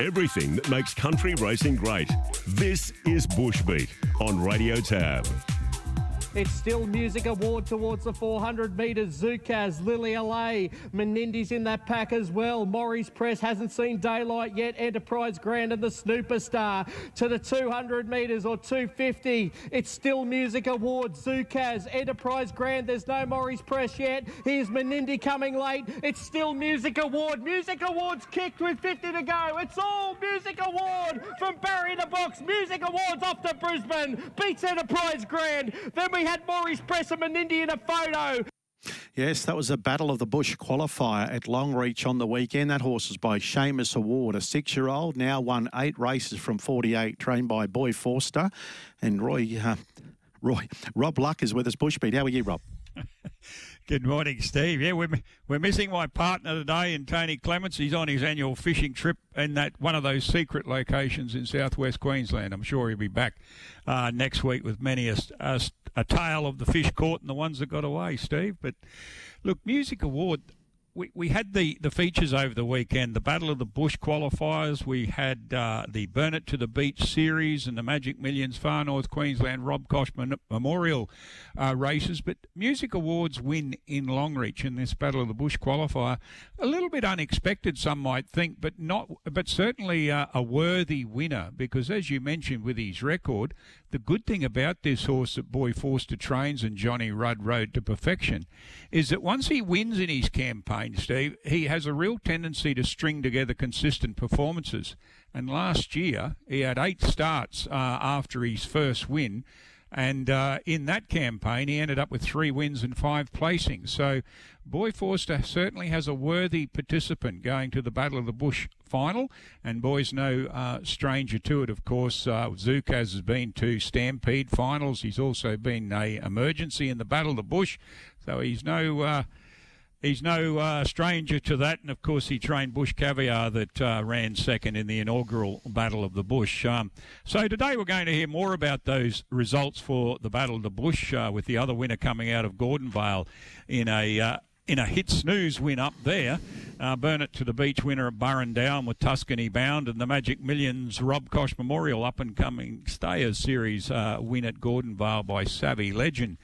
Everything that makes country racing great. This is Bushbeat on Radio Tab. It's still Music Award towards the 400 metres. Zukaz, Lily Allay, Menindi's in that pack as well. Morris Press hasn't seen daylight yet. Enterprise Grand and the Snooper Star to the 200 metres or 250. It's still Music Award. Zukaz, Enterprise Grand. There's no Morris Press yet. Here's Menindi coming late. It's still Music Award. Music Awards kicked with 50 to go. It's all Music Award from Barry the box. Music Awards off to Brisbane. Beats Enterprise Grand. Then we had Morris Press and Menindi in a photo. Yes, that was a Battle of the Bush qualifier at Longreach on the weekend. That horse is by Shamus Award, a six-year-old, now won eight races from 48, trained by Boy Forster. And Roy, uh, Roy, Rob Luck is with us, Bushbeat. How are you, Rob? Good morning, Steve. Yeah, we're, we're missing my partner today in Tony Clements. He's on his annual fishing trip in that one of those secret locations in southwest Queensland. I'm sure he'll be back uh, next week with many a, a, a tale of the fish caught and the ones that got away, Steve. But look, Music Award we, we had the, the features over the weekend the Battle of the Bush qualifiers. We had uh, the Burnett to the Beach series and the Magic Millions Far North Queensland Rob Kosh Memorial uh, races. But Music Awards win in Longreach in this Battle of the Bush qualifier. A little bit unexpected, some might think, but not, but certainly uh, a worthy winner because, as you mentioned, with his record, the good thing about this horse that Boy Forster trains and Johnny Rudd rode to perfection is that once he wins in his campaign, Steve, he has a real tendency to string together consistent performances. And last year, he had eight starts uh, after his first win. And uh, in that campaign, he ended up with three wins and five placings. So, Boy Forster certainly has a worthy participant going to the Battle of the Bush final. And Boy's no uh, stranger to it, of course. Uh, Zukaz has been to Stampede finals. He's also been a emergency in the Battle of the Bush. So he's no uh, He's no uh, stranger to that, and of course, he trained Bush Caviar that uh, ran second in the inaugural Battle of the Bush. Um, so, today we're going to hear more about those results for the Battle of the Bush, uh, with the other winner coming out of Gordonvale in a uh, in a hit snooze win up there. Uh, Burnett to the Beach winner at Burrandowan with Tuscany Bound and the Magic Millions Rob Kosh Memorial up and coming Stayers Series uh, win at Gordonvale by Savvy Legend.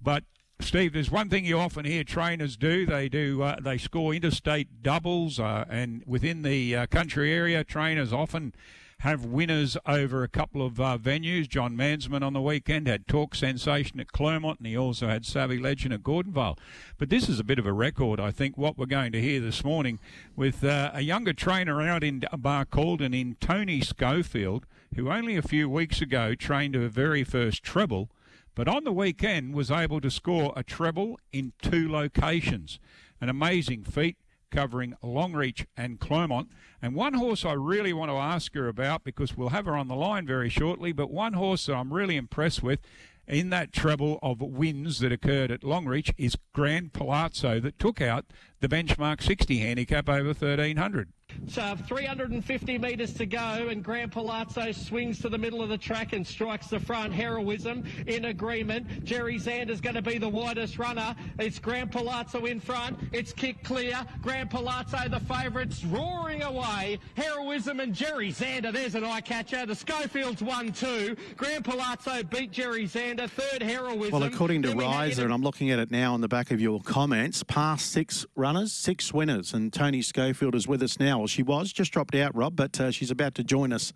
But Steve, there's one thing you often hear trainers do. They do uh, they score interstate doubles, uh, and within the uh, country area, trainers often have winners over a couple of uh, venues. John Mansman on the weekend had Talk Sensation at Clermont, and he also had Savvy Legend at Gordonvale. But this is a bit of a record, I think, what we're going to hear this morning with uh, a younger trainer out in Bar Barcaldine in Tony Schofield, who only a few weeks ago trained her very first treble but on the weekend was able to score a treble in two locations. An amazing feat covering Longreach and Clermont. And one horse I really want to ask her about because we'll have her on the line very shortly, but one horse that I'm really impressed with in that treble of wins that occurred at Longreach is Grand Palazzo that took out the benchmark 60 handicap over 1300. So 350 metres to go, and Grand Palazzo swings to the middle of the track and strikes the front. Heroism in agreement. Jerry Zander's going to be the widest runner. It's Grand Palazzo in front. It's kick clear. Grand Palazzo, the favourites, roaring away. Heroism and Jerry Zander. There's an eye catcher. The Schofields won two. Grand Palazzo beat Jerry Zander. Third Heroism. Well, according to Riser, and I'm looking at it now on the back of your comments, past six runners, six winners, and Tony Schofield is with us now. Well, she was just dropped out, Rob, but uh, she's about to join us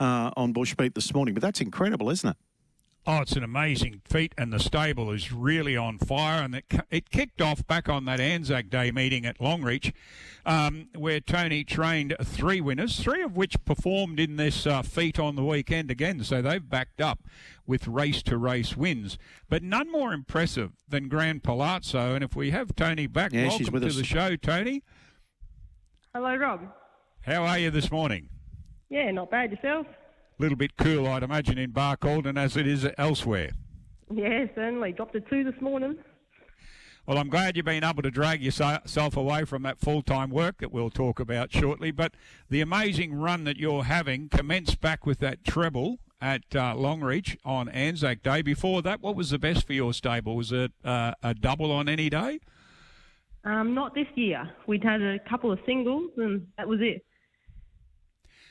uh, on Bushbeat this morning. But that's incredible, isn't it? Oh, it's an amazing feat, and the stable is really on fire. And it, it kicked off back on that Anzac Day meeting at Longreach, um, where Tony trained three winners, three of which performed in this uh, feat on the weekend again. So they've backed up with race to race wins, but none more impressive than Grand Palazzo. And if we have Tony back, yeah, welcome to us. the show, Tony. Hello, Rob. How are you this morning? Yeah, not bad. Yourself? A little bit cool, I'd imagine, in Barcaldine as it is elsewhere. Yeah, certainly. Dropped a two this morning. Well, I'm glad you've been able to drag yourself away from that full time work that we'll talk about shortly. But the amazing run that you're having commenced back with that treble at uh, Longreach on Anzac Day. Before that, what was the best for your stable? Was it uh, a double on any day? Um, not this year. We'd had a couple of singles, and that was it.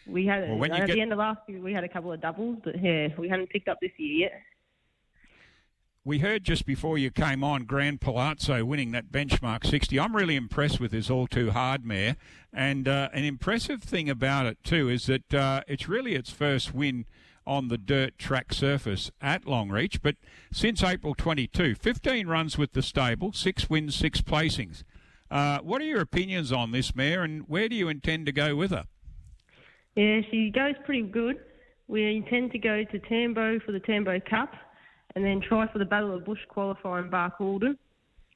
We had Well, when you at get- the end of last year, we had a couple of doubles, but yeah, we hadn't picked up this year yet. We heard just before you came on Grand Palazzo winning that benchmark 60. I'm really impressed with this all too hard mare. And uh, an impressive thing about it, too, is that uh, it's really its first win on the dirt track surface at Longreach. But since April 22, 15 runs with the stable, six wins, six placings. Uh, what are your opinions on this mare and where do you intend to go with her? Yeah, she goes pretty good. We intend to go to Tambo for the Tambo Cup, and then try for the Battle of Bush qualifier in Barcaldine.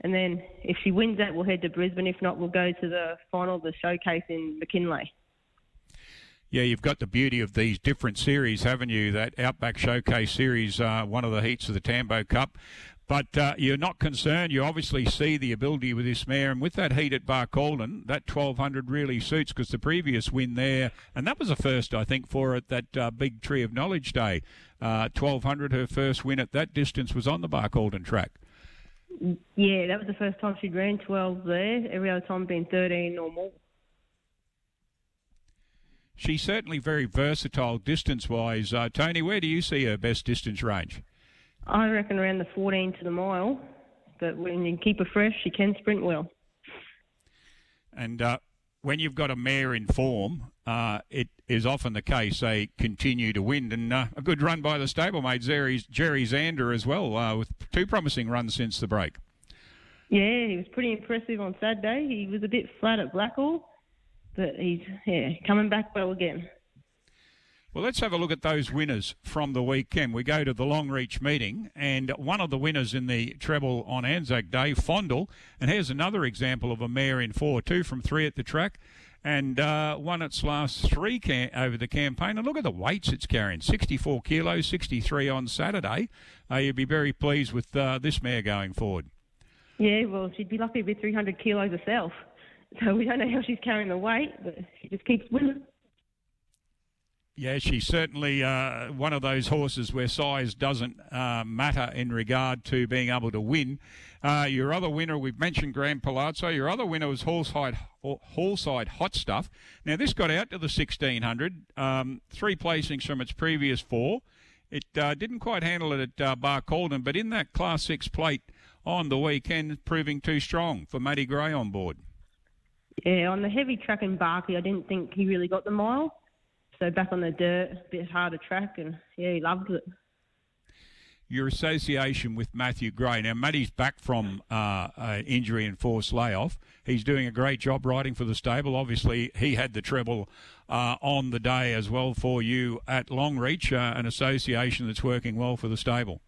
And then if she wins that, we'll head to Brisbane. If not, we'll go to the final the showcase in McKinlay. Yeah, you've got the beauty of these different series, haven't you? That Outback Showcase series, uh, one of the heats of the Tambo Cup. But uh, you're not concerned. You obviously see the ability with this mare, and with that heat at Barcaldine, that 1200 really suits because the previous win there, and that was a first, I think, for at that uh, big Tree of Knowledge Day. Uh, 1200, her first win at that distance was on the Barcaldine track. Yeah, that was the first time she'd ran 12 there. Every other time been 13 or more. She's certainly very versatile distance wise. Uh, Tony, where do you see her best distance range? I reckon around the 14 to the mile. But when you keep her fresh, she can sprint well. And uh, when you've got a mare in form, uh, it is often the case they continue to win. And uh, a good run by the stablemate Jerry, Jerry Zander as well, uh, with two promising runs since the break. Yeah, he was pretty impressive on Saturday. He was a bit flat at Blackall, but he's yeah coming back well again. Well, let's have a look at those winners from the weekend. We go to the Longreach meeting, and one of the winners in the treble on Anzac Day, Fondle. And here's another example of a mare in four, two from three at the track, and uh, won its last three cam- over the campaign. And look at the weights it's carrying 64 kilos, 63 on Saturday. Uh, you'd be very pleased with uh, this mare going forward. Yeah, well, she'd be lucky to be 300 kilos herself. So we don't know how she's carrying the weight, but she just keeps winning. Yeah, she's certainly uh, one of those horses where size doesn't uh, matter in regard to being able to win. Uh, your other winner, we've mentioned Grand Palazzo. Your other winner was Hallside, Hallside Hot Stuff. Now, this got out to the 1600, um, three placings from its previous four. It uh, didn't quite handle it at uh, Barcaldine, but in that Class 6 plate on the weekend, proving too strong for Matty Gray on board. Yeah, on the heavy track in Barkley, I didn't think he really got the mile. So back on the dirt, a bit harder track, and yeah, he loved it. your association with Matthew Gray. Now, Matty's back from uh, uh, injury and forced layoff. He's doing a great job riding for the stable. Obviously, he had the treble uh, on the day as well for you at Longreach, uh, an association that's working well for the stable.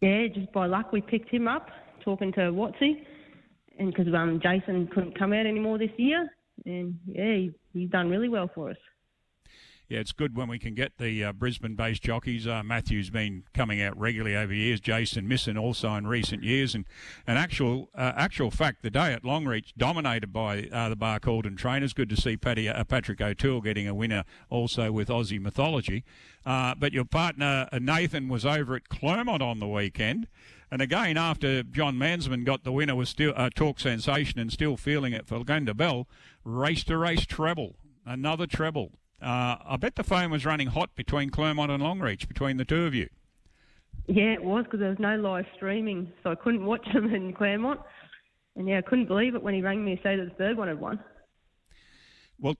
Yeah, just by luck we picked him up, talking to Watsy, and because um, Jason couldn't come out anymore this year, and yeah, he, he's done really well for us. Yeah, it's good when we can get the uh, Brisbane-based jockeys. Uh, Matthew's been coming out regularly over years. Jason Misson also in recent years, and an actual uh, actual fact, the day at Longreach dominated by uh, the Barcaldine trainers. Good to see Patty, uh, Patrick O'Toole getting a winner also with Aussie Mythology. Uh, but your partner Nathan was over at Clermont on the weekend. And again, after John Mansman got the winner, was still uh, talk sensation and still feeling it for Glenda Bell. Race to race treble, another treble. Uh, I bet the phone was running hot between Clermont and Longreach, between the two of you. Yeah, it was because there was no live streaming, so I couldn't watch them in Clermont. And yeah, I couldn't believe it when he rang me to say that the third one had won. Well,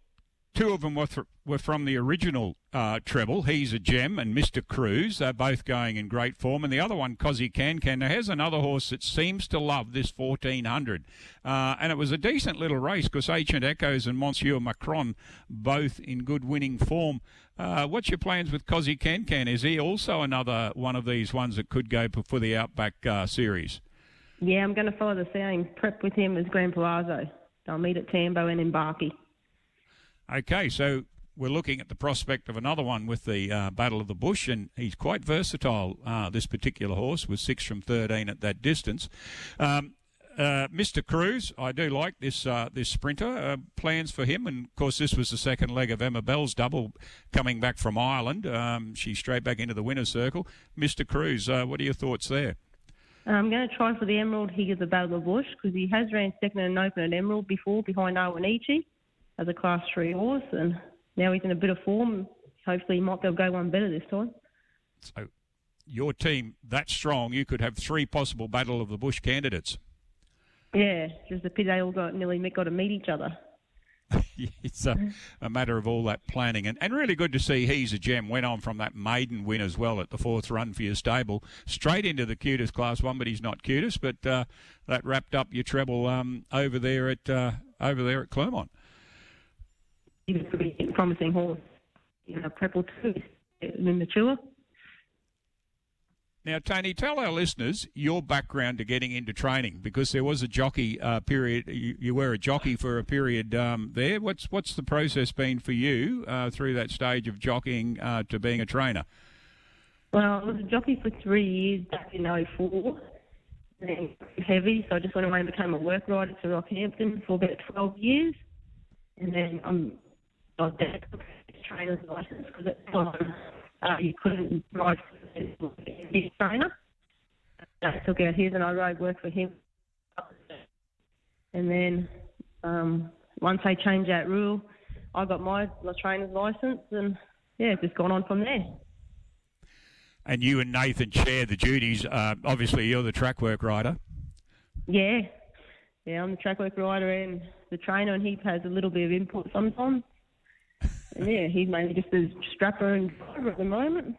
two of them were, th- were from the original uh, treble. He's a gem and Mr. Cruz. They're both going in great form. And the other one, Cozzy Can Can. Now, here's another horse that seems to love this 1400. Uh, and it was a decent little race because Ancient Echoes and Monsieur Macron both in good winning form. Uh, what's your plans with Cozzy Can Can? Is he also another one of these ones that could go for the Outback uh, series? Yeah, I'm going to follow the same prep with him as Grand Palazzo. I'll meet at Tambo and in Barkey. Okay, so we're looking at the prospect of another one with the uh, Battle of the Bush, and he's quite versatile. Uh, this particular horse was six from thirteen at that distance. Um, uh, Mr. Cruz, I do like this uh, this sprinter. Uh, plans for him, and of course, this was the second leg of Emma Bell's double coming back from Ireland. Um, she's straight back into the winner's circle. Mr. Cruz, uh, what are your thoughts there? I'm going to try for the Emerald here at the Battle of the Bush because he has ran second and open at Emerald before behind Awanichi as a Class 3 horse, and now he's in a bit of form. Hopefully, he might be able to go one better this time. So, your team that strong, you could have three possible Battle of the Bush candidates. Yeah, just a pity they all got nearly got to meet each other. it's a, a, matter of all that planning. And, and really good to see He's a Gem went on from that maiden win as well at the fourth run for your stable, straight into the QTIS class one, but he's not QTIS. But uh, that wrapped up your treble um, over there at uh, over there at Clermont. A pretty promising horse. You know, Purple too, mature. Now, Tony, tell our listeners your background to getting into training because there was a jockey uh, period. You, you, were a jockey for a period um, there. What's what's the process been for you uh, through that stage of jockeying uh, to being a trainer? Well, I was a jockey for three years back in 04. Then heavy, so I just went away and became a work rider to Rockhampton for about 12 years. And then um, A trainer's license because at the time uh, you couldn't ride his trainer. I took out his and I rode work for him. And then um, once they changed that rule, I got my, my trainer's license and yeah, it's just gone on from there. And you and Nathan share the duties. Uh, obviously, you're the track work rider. Yeah, yeah, I'm the track work rider and the trainer, and he has a little bit of input sometimes. Yeah, he's mainly just a strapper and driver at the moment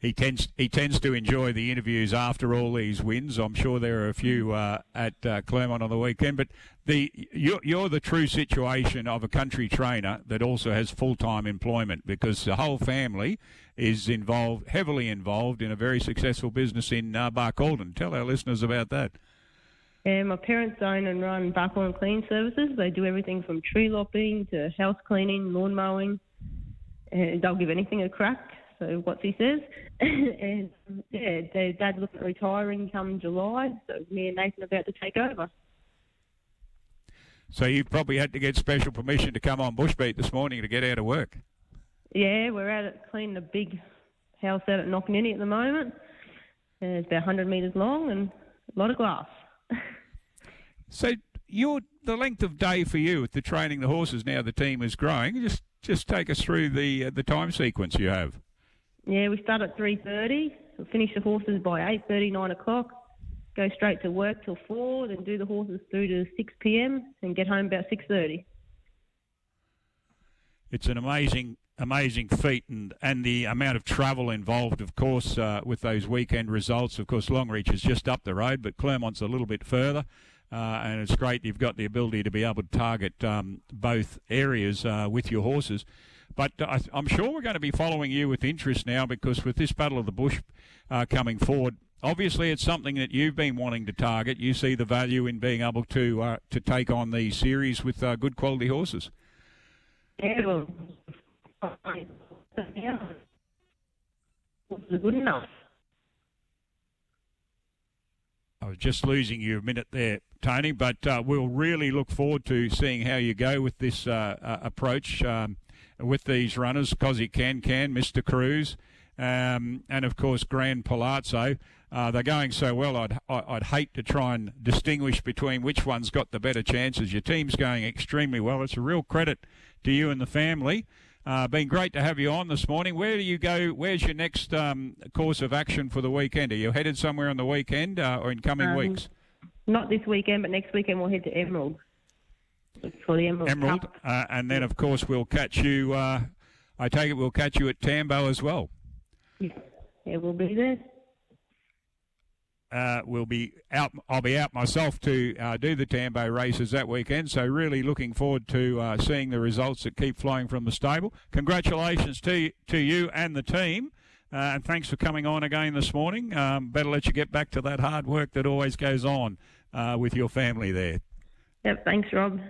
he tends he tends to enjoy the interviews after all these wins. I'm sure there are a few uh, at uh, Clermont on the weekend, but the you're, you're, the true situation of a country trainer that also has full time employment because the whole family is involved heavily involved in a very successful business in uh, Barcaldine. Tell our listeners about that. Yeah, my parents own and run Barcaldine Clean Services. They do everything from tree lopping to house cleaning, lawn mowing, and they'll give anything a crack so what's he says. and yeah, their dad looking at retiring come July, so me and Nathan about to take over. So you probably had to get special permission to come on Bushbeat this morning to get out of work. Yeah, we're out at cleaning a big house out at Knocknenny at the moment. And it's about 100 metres long and a lot of glass. So your the length of day for you with the training the horses now the team is growing. Just just take us through the uh, the time sequence you have. Yeah, we start at 3.30. We'll finish the horses by eight thirty, nine o'clock. Go straight to work till 4, then do the horses through to 6 p.m. and get home about 6.30. It's an amazing amazing feat and, and the amount of travel involved, of course, uh, with those weekend results. Of course, Longreach is just up the road, but Clermont's a little bit further. Uh, and it's great you've got the ability to be able to target um, both areas uh, with your horses. But uh, I'm sure we're going to be following you with interest now because with this Battle of the Bush uh, coming forward, obviously it's something that you've been wanting to target. You see the value in being able to uh, to take on these series with uh, good quality horses. Yeah, well, good enough. I was just losing you a minute there, Tony, but uh, we'll really look forward to seeing how you go with this uh, uh, approach. Um, with these runners, Cosy Can Can, Mr. Cruz, um, and of course Grand Palazzo. Uh, they're going so well. I'd I'd hate to try and distinguish between which one's got the better chances. Your team's going extremely well. It's a real credit to you and the family. Uh, been great to have you on this morning. Where do you go? Where's your next um, course of action for the weekend? Are you headed somewhere on the weekend uh, or in coming um, weeks? Not this weekend, but next weekend we'll head to Emerald for the Emerald. Emerald, uh, and then of course we'll catch you. Uh, I take it we'll catch you at Tambo as well. Yeah, yeah we'll be there. Uh, we'll be out. I'll be out myself to uh, do the Tambo races that weekend. So really looking forward to uh, seeing the results that keep flowing from the stable. Congratulations to to you and the team, uh, and thanks for coming on again this morning. Um, better let you get back to that hard work that always goes on uh, with your family there. Yep. Thanks, Rob.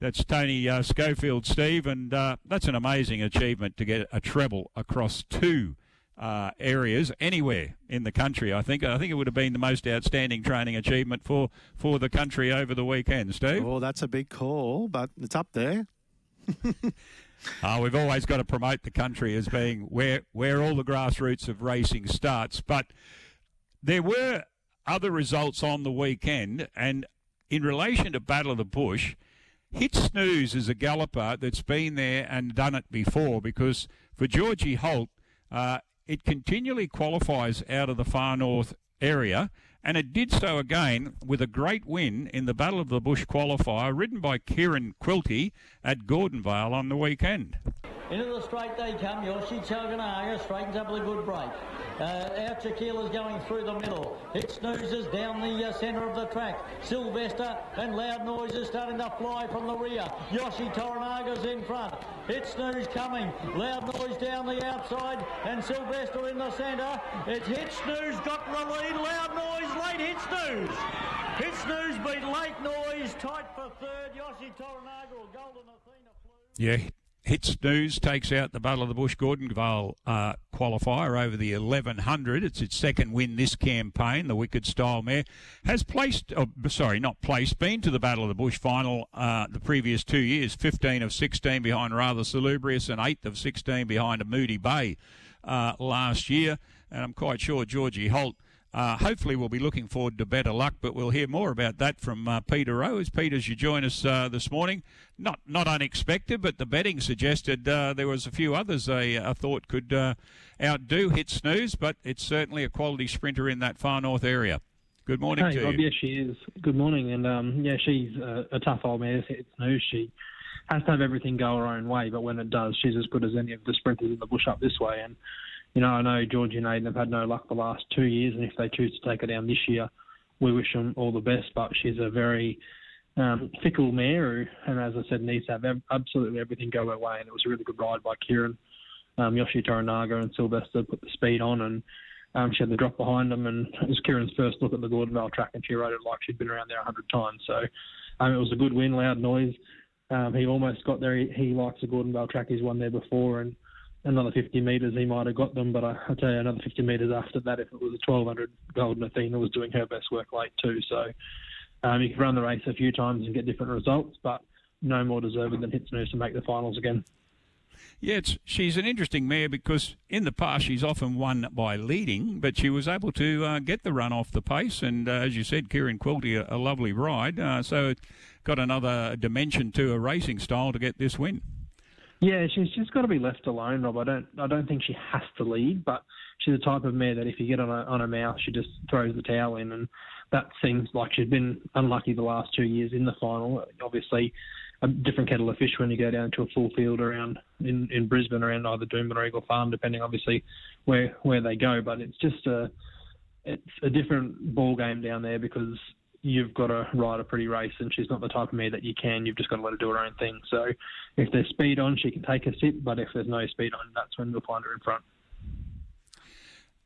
That's Tony uh, Schofield, Steve, and uh, that's an amazing achievement to get a treble across two uh, areas anywhere in the country. I think I think it would have been the most outstanding training achievement for, for the country over the weekend, Steve. Oh, that's a big call, but it's up there. Uh, we've always got to promote the country as being where where all the grassroots of racing starts. But there were other results on the weekend, and in relation to Battle of the Bush, Hit Snooze is a galloper that's been there and done it before because for Georgie Holt, uh, it continually qualifies out of the far north area and it did so again with a great win in the Battle of the Bush qualifier, ridden by Kieran Quilty at Gordonvale on the weekend. Into the straight they come. Yoshi Toranaga straightens up with a good break. Uh, out Shaquila's going through the middle. It snoozes down the uh, centre of the track. Sylvester and Loud Noises starting to fly from the rear. Yoshi Toranaga's in front. It snooze coming. Loud Noise down the outside and Sylvester in the centre. It's Hit Snooze got the lead. Loud Noise late Hit Snooze. Hit Snooze beat Late Noise tight for third. Yoshi Toranaga or Golden Athena flew. Yeah, Hit Snooze takes out the Battle of the Bush Gordonvale uh, qualifier over the 1100. It's its second win this campaign. The Wicked Style mare has placed, oh, sorry, not placed, been to the Battle of the Bush final uh, the previous two years 15 of 16 behind Rather Salubrious and 8th of 16 behind a Moody Bay uh, last year. And I'm quite sure Georgie Holt uh, hopefully, we'll be looking forward to better luck, but we'll hear more about that from uh, Peter Rose. Peter, as you join us uh, this morning, not not unexpected, but the betting suggested uh, there was a few others I, I thought could uh, outdo Hit Snooze, but it's certainly a quality sprinter in that far north area. Good morning hey, to Rob, you. Yes, she is. Good morning, and um, yeah, she's a, a tough old mare. Hit Snooze. She has to have everything go her own way, but when it does, she's as good as any of the sprinters in the bush up this way, and you know, I know Georgie and Aiden have had no luck the last two years, and if they choose to take her down this year, we wish them all the best. But she's a very um, fickle mare, and as I said, needs to have absolutely everything go her way. And it was a really good ride by Kieran, um, Yoshi Toranaga, and Sylvester put the speed on, and um, she had the drop behind them. And it was Kieran's first look at the Gordonvale track, and she rode it like she'd been around there a hundred times. So um, it was a good win, loud noise. Um, he almost got there. He, he likes the Gordonvale track. He's won there before, and another 50 metres, he might have got them. But I, I tell you, another 50 metres after that, if it was a 1200, Golden Athena was doing her best work late too. So um, you can run the race a few times and get different results, but no more deserving than Hit Snooze to make the finals again. Yeah, it's, she's an interesting mare because in the past she's often won by leading, but she was able to uh, get the run off the pace. And uh, as you said, Kieran Quilty, a, a lovely ride. Uh, so got another dimension to a racing style to get this win. Yeah, she's just got to be left alone, Rob. I don't, I don't think she has to lead, but she's the type of mare that if you get on a on a mouth, she just throws the towel in, and that seems like she's been unlucky the last two years in the final. Obviously, a different kettle of fish when you go down to a full field around in, in Brisbane around either Doomben or Eagle Farm, depending obviously where where they go. But it's just a it's a different ball game down there because you've got to ride a pretty race, and she's not the type of mare that you can. You've just got to let her do her own thing. So if there's speed on, she can take a sit, but if there's no speed on, that's when we'll find her in front.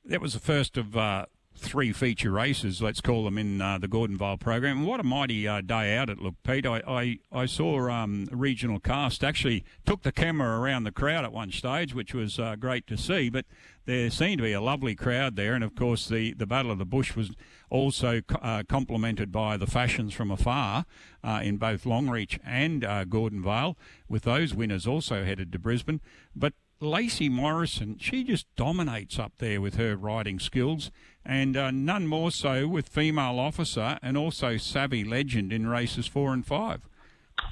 That was the first of uh, three feature races, let's call them, in uh, the Gordonvale program. And what a mighty uh, day out it looked, Pete. I, I, I saw um, regional cast actually took the camera around the crowd at one stage, which was uh, great to see. But there seemed to be a lovely crowd there. And of course, the, the Battle of the Bush was also uh, complemented by the fashions from afar uh, in both Longreach and uh, Gordonvale, with those winners also headed to Brisbane. But Lacey Morrison, she just dominates up there with her riding skills and uh, none more so with female officer and also savvy legend in races four and five.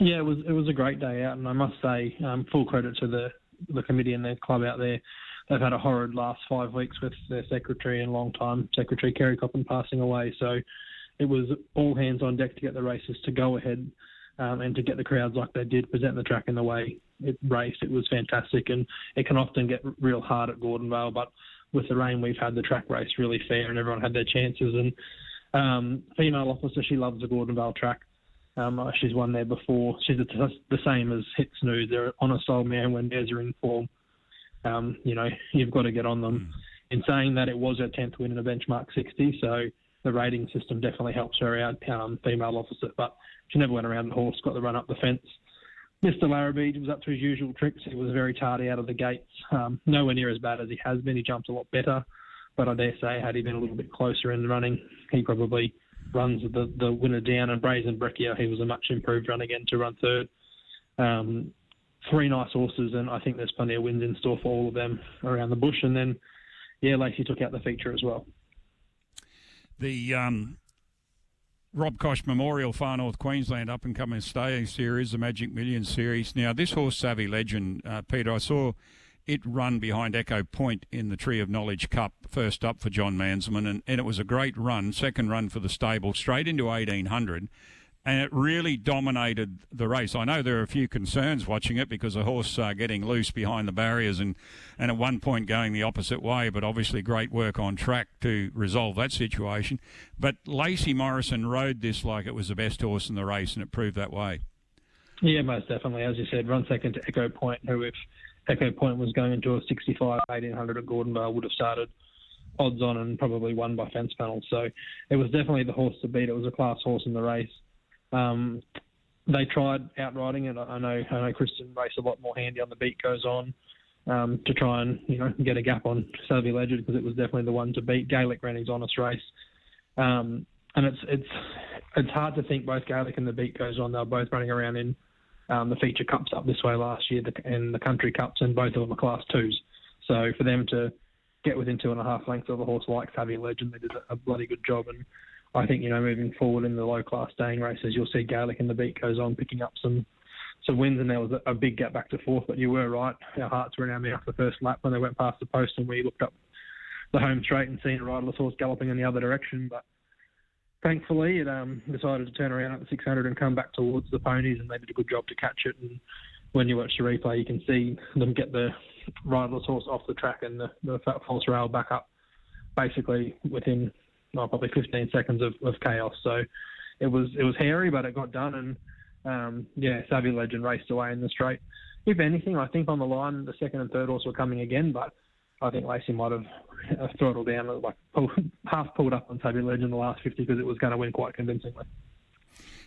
Yeah, it was it was a great day out, and I must say, um, full credit to the the committee and the club out there. They've had a horrid last five weeks with their secretary and long time secretary Kerry Coppin passing away. So it was all hands on deck to get the races to go ahead um, and to get the crowds like they did, present the track in the way it raced. It was fantastic, and it can often get real hard at Gordonvale, but with the rain we've had, the track race really fair and everyone had their chances. And um, female officer, she loves the Gordonvale track. Um, she's won there before. She's the, the same as Hit Snooze. They're on a style mare when theirs are in form. Um, you know, you've got to get on them. Mm. In saying that, it was her 10th win in a benchmark 60, so the rating system definitely helps her out, um, female officer. But she never went around the horse, got the run up the fence. Mr. Larrabee was up to his usual tricks. He was very tardy out of the gates. Um, nowhere near as bad as he has been. He jumped a lot better. But I dare say, had he been a little bit closer in the running, he probably runs the, the winner down. And Brazen Breccia, he was a much improved run again to run third. Um, three nice horses, and I think there's plenty of wins in store for all of them around the bush. And then, yeah, Lacey took out the feature as well. The um, Rob Kosh Memorial Far North Queensland up and coming staying series, the Magic Millions series. Now, this horse, Savvy Legend, uh, Peter, I saw it run behind Echo Point in the Tree of Knowledge Cup, first up for John Mansman, and, and it was a great run, second run for the stable, straight into 1800 and it really dominated the race. I know there are a few concerns watching it because the horse uh, getting loose behind the barriers and, and at one point going the opposite way, but obviously great work on track to resolve that situation. But Lacey Morrison rode this like it was the best horse in the race, and it proved that way. Yeah, most definitely. As you said, run second to Echo Point, who if Echo Point was going into a 65 1800 at Gordonvale would have started odds on and probably won by fence panel. So it was definitely the horse to beat. It was a class horse in the race. Um, they tried outriding it. I know I know Kristen race a lot more handy on the beat goes on um, to try and you know get a gap on Savvy Legend because it was definitely the one to beat. Gaelic ran his honest race, um, and it's it's it's hard to think both Gaelic and the beat goes on. They're both running around in um, the feature cups up this way last year and the country cups, and both of them are class twos. So for them to get within two and a half lengths of a horse like Savvy Legend, they did a bloody good job and I think you know moving forward in the low class staying races, you'll see Gaelic and the beat goes on picking up some some wins, and there was a, big gap back to fourth. But you were right; our hearts were in our mouth the first lap when they went past the post, and we looked up the home straight and seen a riderless horse galloping in the other direction. But thankfully, it um, decided to turn around at the 600 and come back towards the ponies, and they did a good job to catch it. And when you watch the replay, you can see them get the riderless horse off the track and the, the false rail back up, basically within oh, probably 15 seconds of, of chaos. So it was it was hairy, but it got done, and um, yeah, Savvy Legend raced away in the straight. If anything, I think on the line the second and third horse were coming again, but I think Lacey might have throttled down, like pulled, half pulled up on Savvy Legend in the last 50 because it was going to win quite convincingly.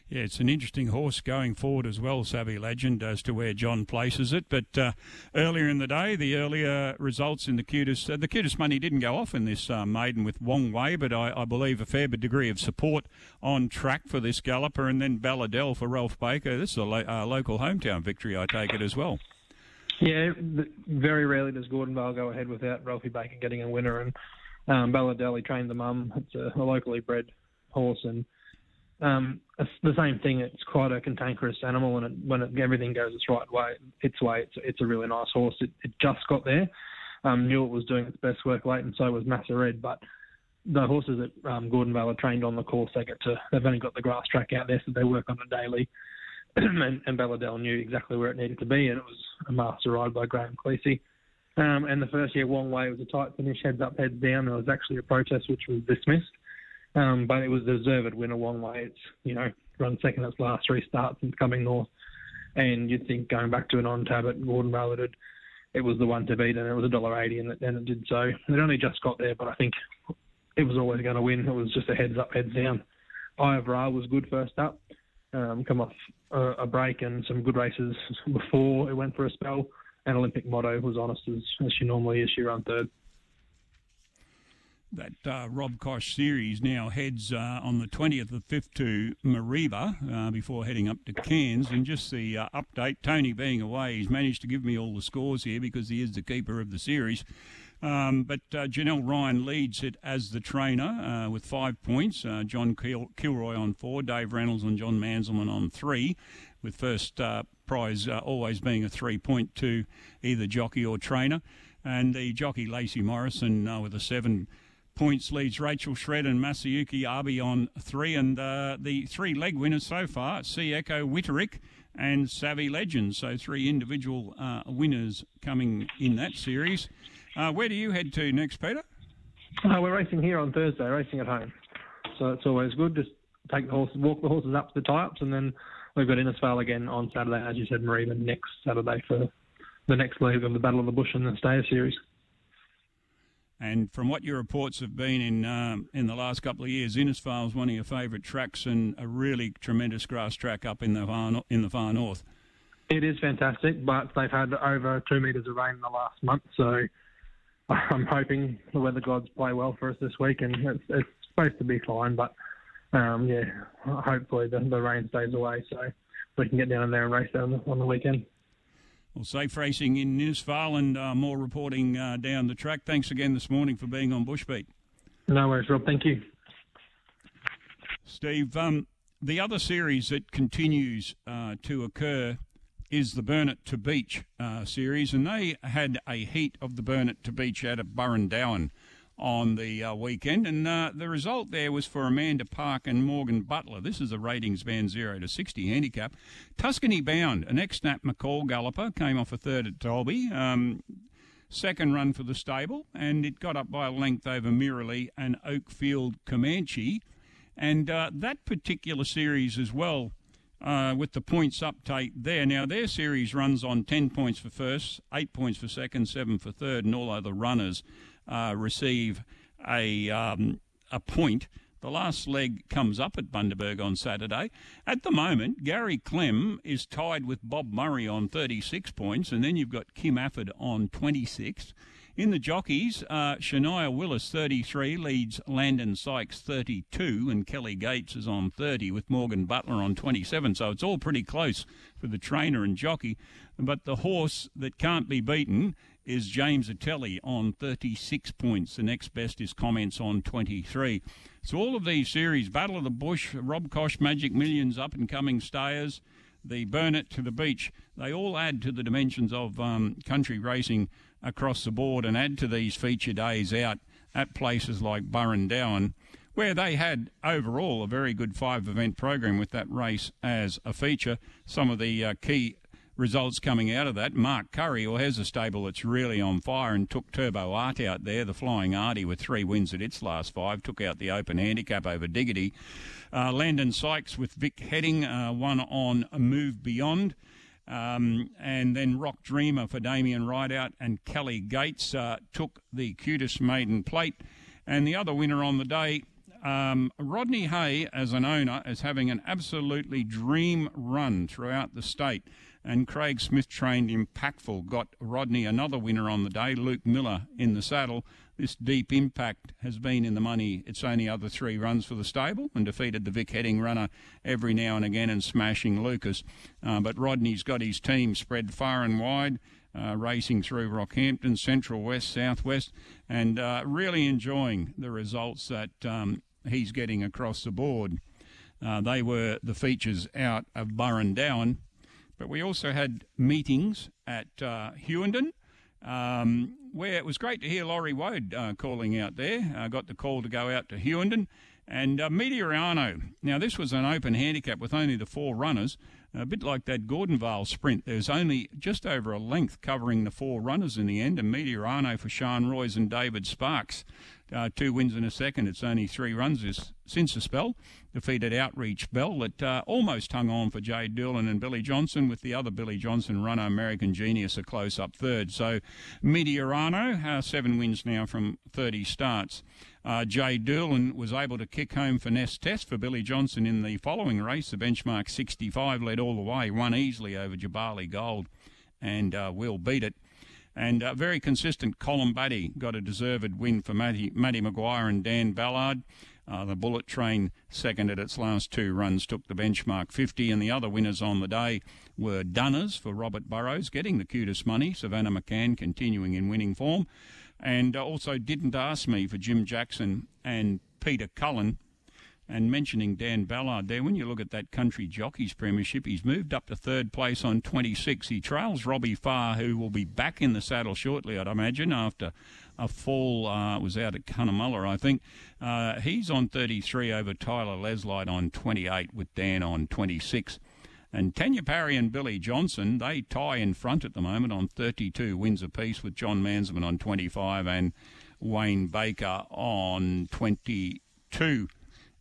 Yeah, it's an interesting horse going forward as well, Savvy Legend, as to where John places it. But uh, earlier in the day, the earlier results in the QTIS, uh, the QTIS money didn't go off in this uh, maiden with Wong Wei, but I, I, believe a fair degree of support on track for this galloper, and then Balladell for Ralph Baker. This is a lo- local hometown victory, I take it as well. Yeah, very rarely does Gordon Gordonvale go ahead without Ralphie Baker getting a winner, and um, Balladell trained the mum. It's a, a locally bred horse, and um, the same thing. It's quite a cantankerous animal, and it, when it, everything goes its right way, its way, it's, it's a really nice horse. It, it just got there. Um, knew it was doing its best work late, and so was Massa Red. But the horses that um, Gordon Vale are trained on the course, they get to. They've only got the grass track out there, so they work on it daily. and, and Balladell knew exactly where it needed to be, and it was a master ride by Graham Cleese. Um, and the first year, Wong Wei was a tight finish, heads up, heads down. There was actually a protest which was dismissed. Um, but it was deserved win a long way. It's, you know, run second its last three starts since coming north. And you'd think going back to an on tab at Gordon it, it was the one to beat, and it was a dollar eighty, and it, and it did so. It only just got there, but I think it was always going to win. It was just a heads up, heads down. Eye of Ra was good first up, um, come off a, a, break and some good races before it went for a spell. And Olympic Motto was honest as, as she normally is. She ran third that uh, Rob Kosh series now heads uh, on the 20th of 5th to Mareeba uh, before heading up to Cairns. And just the uh, update Tony being away, he's managed to give me all the scores here because he is the keeper of the series. Um, but uh, Janelle Ryan leads it as the trainer uh, with five points. John Kil- Kilroy on four, Dave Reynolds and John Manselman on three, with first prize always being a three point to either jockey or trainer. And the jockey Lacey Morrison with a seven points leads Rachel Shred and Masayuki Abe on three. And uh, the three leg winners so far, Sea Echo Witterick and Savvy Legends. So three individual uh, winners coming in that series. Uh, where do you head to next, Peter? Uh, we're racing here on Thursday, racing at home. So it's always good. Just take the horses, walk the horses up to the tie-ups, and then we've got Innisfail again on Saturday, as you said, Mareeba, next Saturday for the next leg of the Battle of the Bush and the Stayer Series. And from what your reports have been in um, in the last couple of years, Innisfail is one of your favourite tracks and a really tremendous grass track up in the far in the far north. It is fantastic, but they've had over two metres of rain in the last month, so I'm hoping the weather gods play well for us this week, and it's, it's supposed to be fine. But um, yeah, hopefully the, the rain stays away so we can get down there and race the, on the weekend. Well, safe racing in Innisfail and uh, more reporting uh, down the track. Thanks again this morning for being on Bushbeat. No worries, Rob. Thank you. Steve, um, the other series that continues uh, to occur is the Burnett to Beach uh, series, and they had a heat of the Burnett to Beach out at Burrandowan on the uh, weekend, and uh, the result there was for Amanda Park and Morgan Butler. This is a ratings band 0 to 60 handicap. Tuscany Bound, an ex-Nat McCall galloper, came off a third at Dalby. Um, second run for the stable, and it got up by a length over Mirrorly and Oakfield Comanche. And uh, that particular series as well, uh, with the points update there. Now, their series runs on 10 points for first, 8 points for second, 7 for third, and all other runners receive a, um, a point. The last leg comes up at Bundaberg on Saturday. At the moment, Gary Clem is tied with Bob Murray on 36 points, and then you've got Kim Afford on 26. In the jockeys, uh, Shania Willis, 33, leads Landon Sykes, 32, and Kelly Gates is on 30 with Morgan Butler on 27. So it's all pretty close for the trainer and jockey. But the horse that can't be beaten is James Atelli on 36 points. The next best is Comments on 23. So all of these series, Battle of the Bush, Rob Kosh, Magic Millions, Up and Coming Stayers, the Burnett to the Beach, they all add to the dimensions of um, country racing across the board and add to these feature days out at places like Burrandowan, where they had overall a very good five event program with that race as a feature. Some of the uh, key results coming out of that. Mark Curry, who has a stable that's really on fire and took Turbo Art out there, the Flying Artie with three wins at its last five, took out the open handicap over Diggity. Uh, Landon Sykes with Vic Heading, uh, one on Move Beyond. Um, and then Rock Dreamer for Damien Rideout and Kelly Gates uh, took the QTIS maiden plate. And the other winner on the day, um, Rodney Hay, as an owner, is having an absolutely dream run throughout the state. And Craig Smith trained impactful, got Rodney another winner on the day, Luke Miller in the saddle this deep impact has been in the money. It's only other three runs for the stable and defeated the Vic Heading runner every now and again and smashing Lucas. Uh, but Rodney's got his team spread far and wide. Uh, racing through Rockhampton, Central West, Southwest, and uh, really enjoying the results that um, he's getting across the board. Uh, they were the features out of Burrandowan, but we also had meetings at uh, Hughenden um, where it was great to hear Laurie Wode uh, calling out there. I got the call to go out to Hughenden. And uh, Meteorano. Now, this was an open handicap with only the four runners, a bit like that Gordonvale sprint. There's only just over a length covering the four runners in the end, and Meteorano for Sean Royce and David Sparks. Uh, two wins and a second. It's only three runs this, since the spell. Defeated Outreach Bell that uh, almost hung on for Jade Doolan and Billy Johnson, with the other Billy Johnson runner, American Genius, a close up third. So Meteorano, uh, seven wins now from 30 starts. Uh, Jay Doolan was able to kick home Nest Test for Billy Johnson in the following race. The benchmark 65 led all the way, won easily over Jabali Gold, and uh, will beat it. And uh, very consistent, Colin Buddy got a deserved win for Matty, Matty Maguire and Dan Ballard. Uh, the Bullet Train, second at its last two runs, took the benchmark 50, and the other winners on the day were Dunners for Robert Burrows, getting the QTIS money. Savannah McCann continuing in winning form, and uh, also Didn't Ask Me for Jim Jackson and Peter Cullen. And mentioning Dan Ballard there, when you look at that country jockeys premiership, he's moved up to third place on 26. He trails Robbie Farr, who will be back in the saddle shortly, I'd imagine, after a fall uh, was out at Cunnamulla, I think. Uh, he's on 33 over Tyler Leslight on 28 with Dan on 26. And Tanya Parry and Billy Johnson, they tie in front at the moment on 32 wins apiece with John Mansman on 25 and Wayne Baker on 22.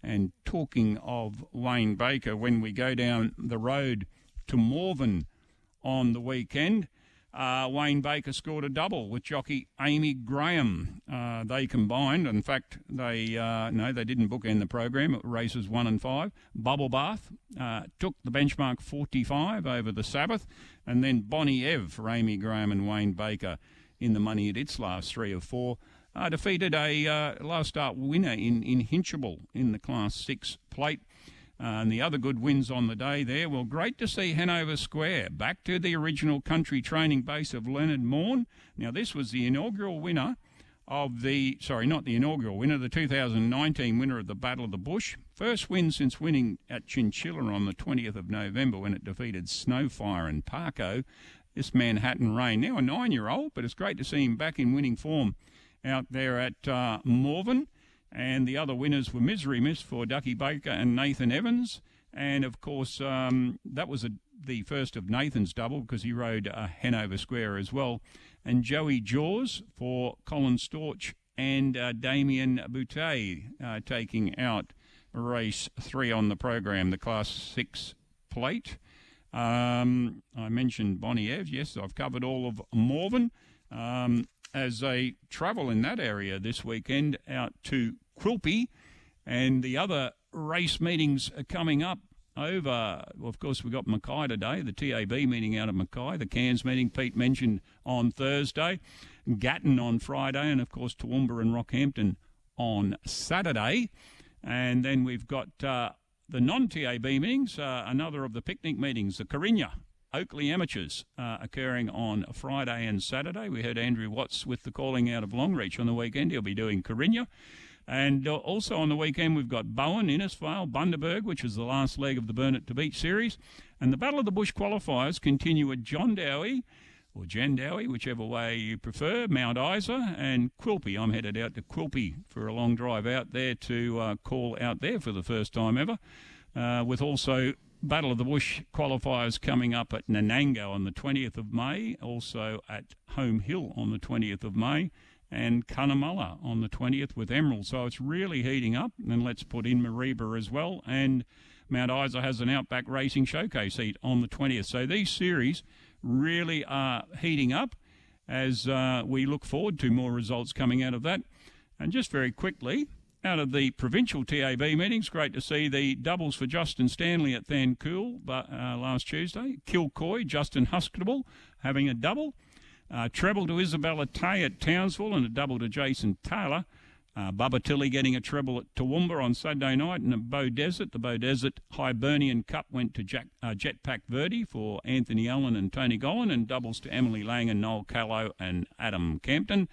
And talking of Wayne Baker, when we go down the road to Morven on the weekend, uh, Wayne Baker scored a double with jockey Amy Graham. Uh, they combined, in fact, they uh, no, they didn't bookend the program. Races one and five. Bubble Bath uh, took the benchmark 45 over the Sabbath, and then Bonnie Ev for Amy Graham and Wayne Baker in the money at its last three of four uh, defeated a uh, last start winner in, in Hinchable in the Class 6 plate. Uh, and the other good wins on the day there. Well, great to see Hanover Square back to the original country training base of Leonard Morn. Now, this was the inaugural winner of the, sorry, not the inaugural winner, the 2019 winner of the Battle of the Bush. First win since winning at Chinchilla on the 20th of November when it defeated Snowfire and Parko. This Manhattan Rain, now a nine year old, but it's great to see him back in winning form out there at uh, Morven. And the other winners were Misery Miss for Ducky Baker and Nathan Evans. And of course, um, that was a, the first of Nathan's double because he rode uh, Hanover Square as well. And Joey Jaws for Colin Storch and uh, Damien Boutet uh, taking out race three on the program, the Class 6 plate. Um, I mentioned Bonnie Ev. Yes, I've covered all of Morven. Um, as they travel in that area this weekend out to Quilpie, and the other race meetings are coming up over. Well, of course, we've got Mackay today, the TAB meeting out of Mackay, the Cairns meeting Pete mentioned on Thursday, Gatton on Friday, and of course, Toowoomba and Rockhampton on Saturday. And then we've got uh, the non TAB meetings, uh, another of the picnic meetings, the Carinya Oakleigh Amateurs uh, occurring on Friday and Saturday. We heard Andrew Watts with the calling out of Longreach on the weekend. He'll be doing Carinya. And uh, also on the weekend, we've got Bowen, Innisfail, Bundaberg, which is the last leg of the Burnett to Beach series. And the Battle of the Bush qualifiers continue at John Dowie or Jandowae, whichever way you prefer, Mount Isa and Quilpie. I'm headed out to Quilpie for a long drive out there to uh, call out there for the first time ever, uh, with also Battle of the Bush qualifiers coming up at Nanango on the 20th of May, also at Home Hill on the 20th of May, and Cunnamulla on the 20th with Emerald. So it's really heating up. And let's put in Mareeba as well. And Mount Isa has an Outback Racing Showcase heat on the 20th. So these series really are heating up as uh, we look forward to more results coming out of that. And just very quickly, out of the provincial TAB meetings, great to see the doubles for Justin Stanley at Thangool uh, last Tuesday. Kilcoy, Justin Huxtable having a double. Uh, treble to Isabella Tay at Townsville and a double to Jason Taylor. Uh, Bubba Tilley getting a treble at Toowoomba on Saturday night in the Desert The Bow Desert Hibernian Cup went to Jack, uh, Jetpack Verdi for Anthony Allen and Tony Gollan, and doubles to Emily Lang and Noel Callow and Adam Campton.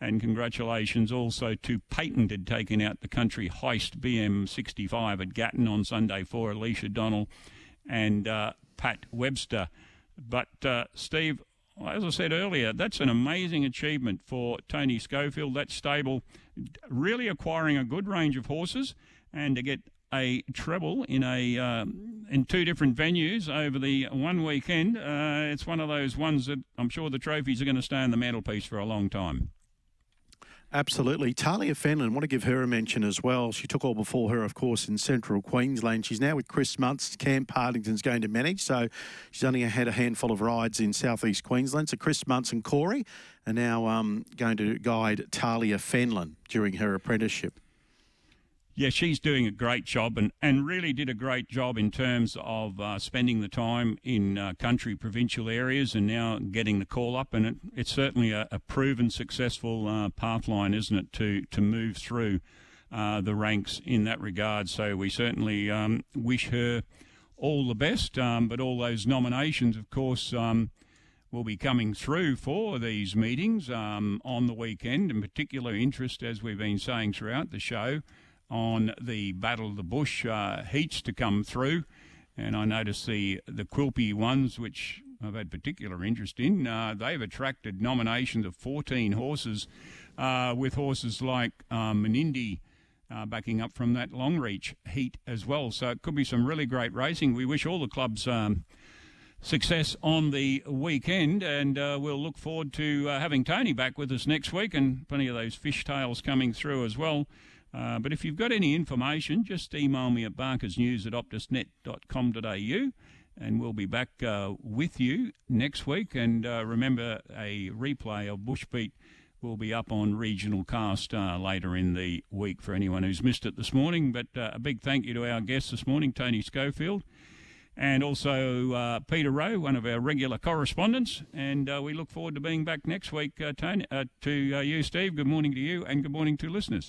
And congratulations also to Patented taking out the country heist BM65 at Gatton on Sunday for Alicia Donnell and uh, Pat Webster. But uh, Steve, as I said earlier, that's an amazing achievement for Tony Schofield. That stable really acquiring a good range of horses and to get a treble in a um, in two different venues over the one weekend. Uh, it's one of those ones that I'm sure the trophies are going to stay on the mantelpiece for a long time. Absolutely. Talia Fenlon, want to give her a mention as well. She took all before her, of course, in central Queensland. She's now with Chris Munce. Cam Partington's going to manage, so she's only had a handful of rides in southeast Queensland. So Chris Munce and Corey are now um, going to guide Talia Fenlon during her apprenticeship yeah, she's doing a great job and, and really did a great job in terms of uh, spending the time in uh, country provincial areas and now getting the call up. And it, it's certainly a, a proven successful uh, pathline, isn't it, to, to move through uh, the ranks in that regard. So we certainly um, wish her all the best. Um, but all those nominations, of course, um, will be coming through for these meetings um, on the weekend. In particular interest, as we've been saying throughout the show, on the Battle of the Bush uh, heats to come through. And I noticed the, the Quilpie ones, which I've had particular interest in, uh, they've attracted nominations of 14 horses, uh, with horses like um, Menindee uh, backing up from that Longreach heat as well. So it could be some really great racing. We wish all the clubs. Um, success on the weekend, and uh, we'll look forward to uh, having Tony back with us next week, and plenty of those fish tails coming through as well. Uh, but if you've got any information, just email me at barkersnews at optusnet.com.au and we'll be back uh, with you next week. And uh, remember, a replay of Bush Beat will be up on Regional Cast uh, later in the week for anyone who's missed it this morning. But uh, a big thank you to our guest this morning, Tony Schofield. And also uh, Peter Rowe, one of our regular correspondents. And we look forward to being back next week, Tony, to you, Steve. Good morning to you, and good morning to listeners.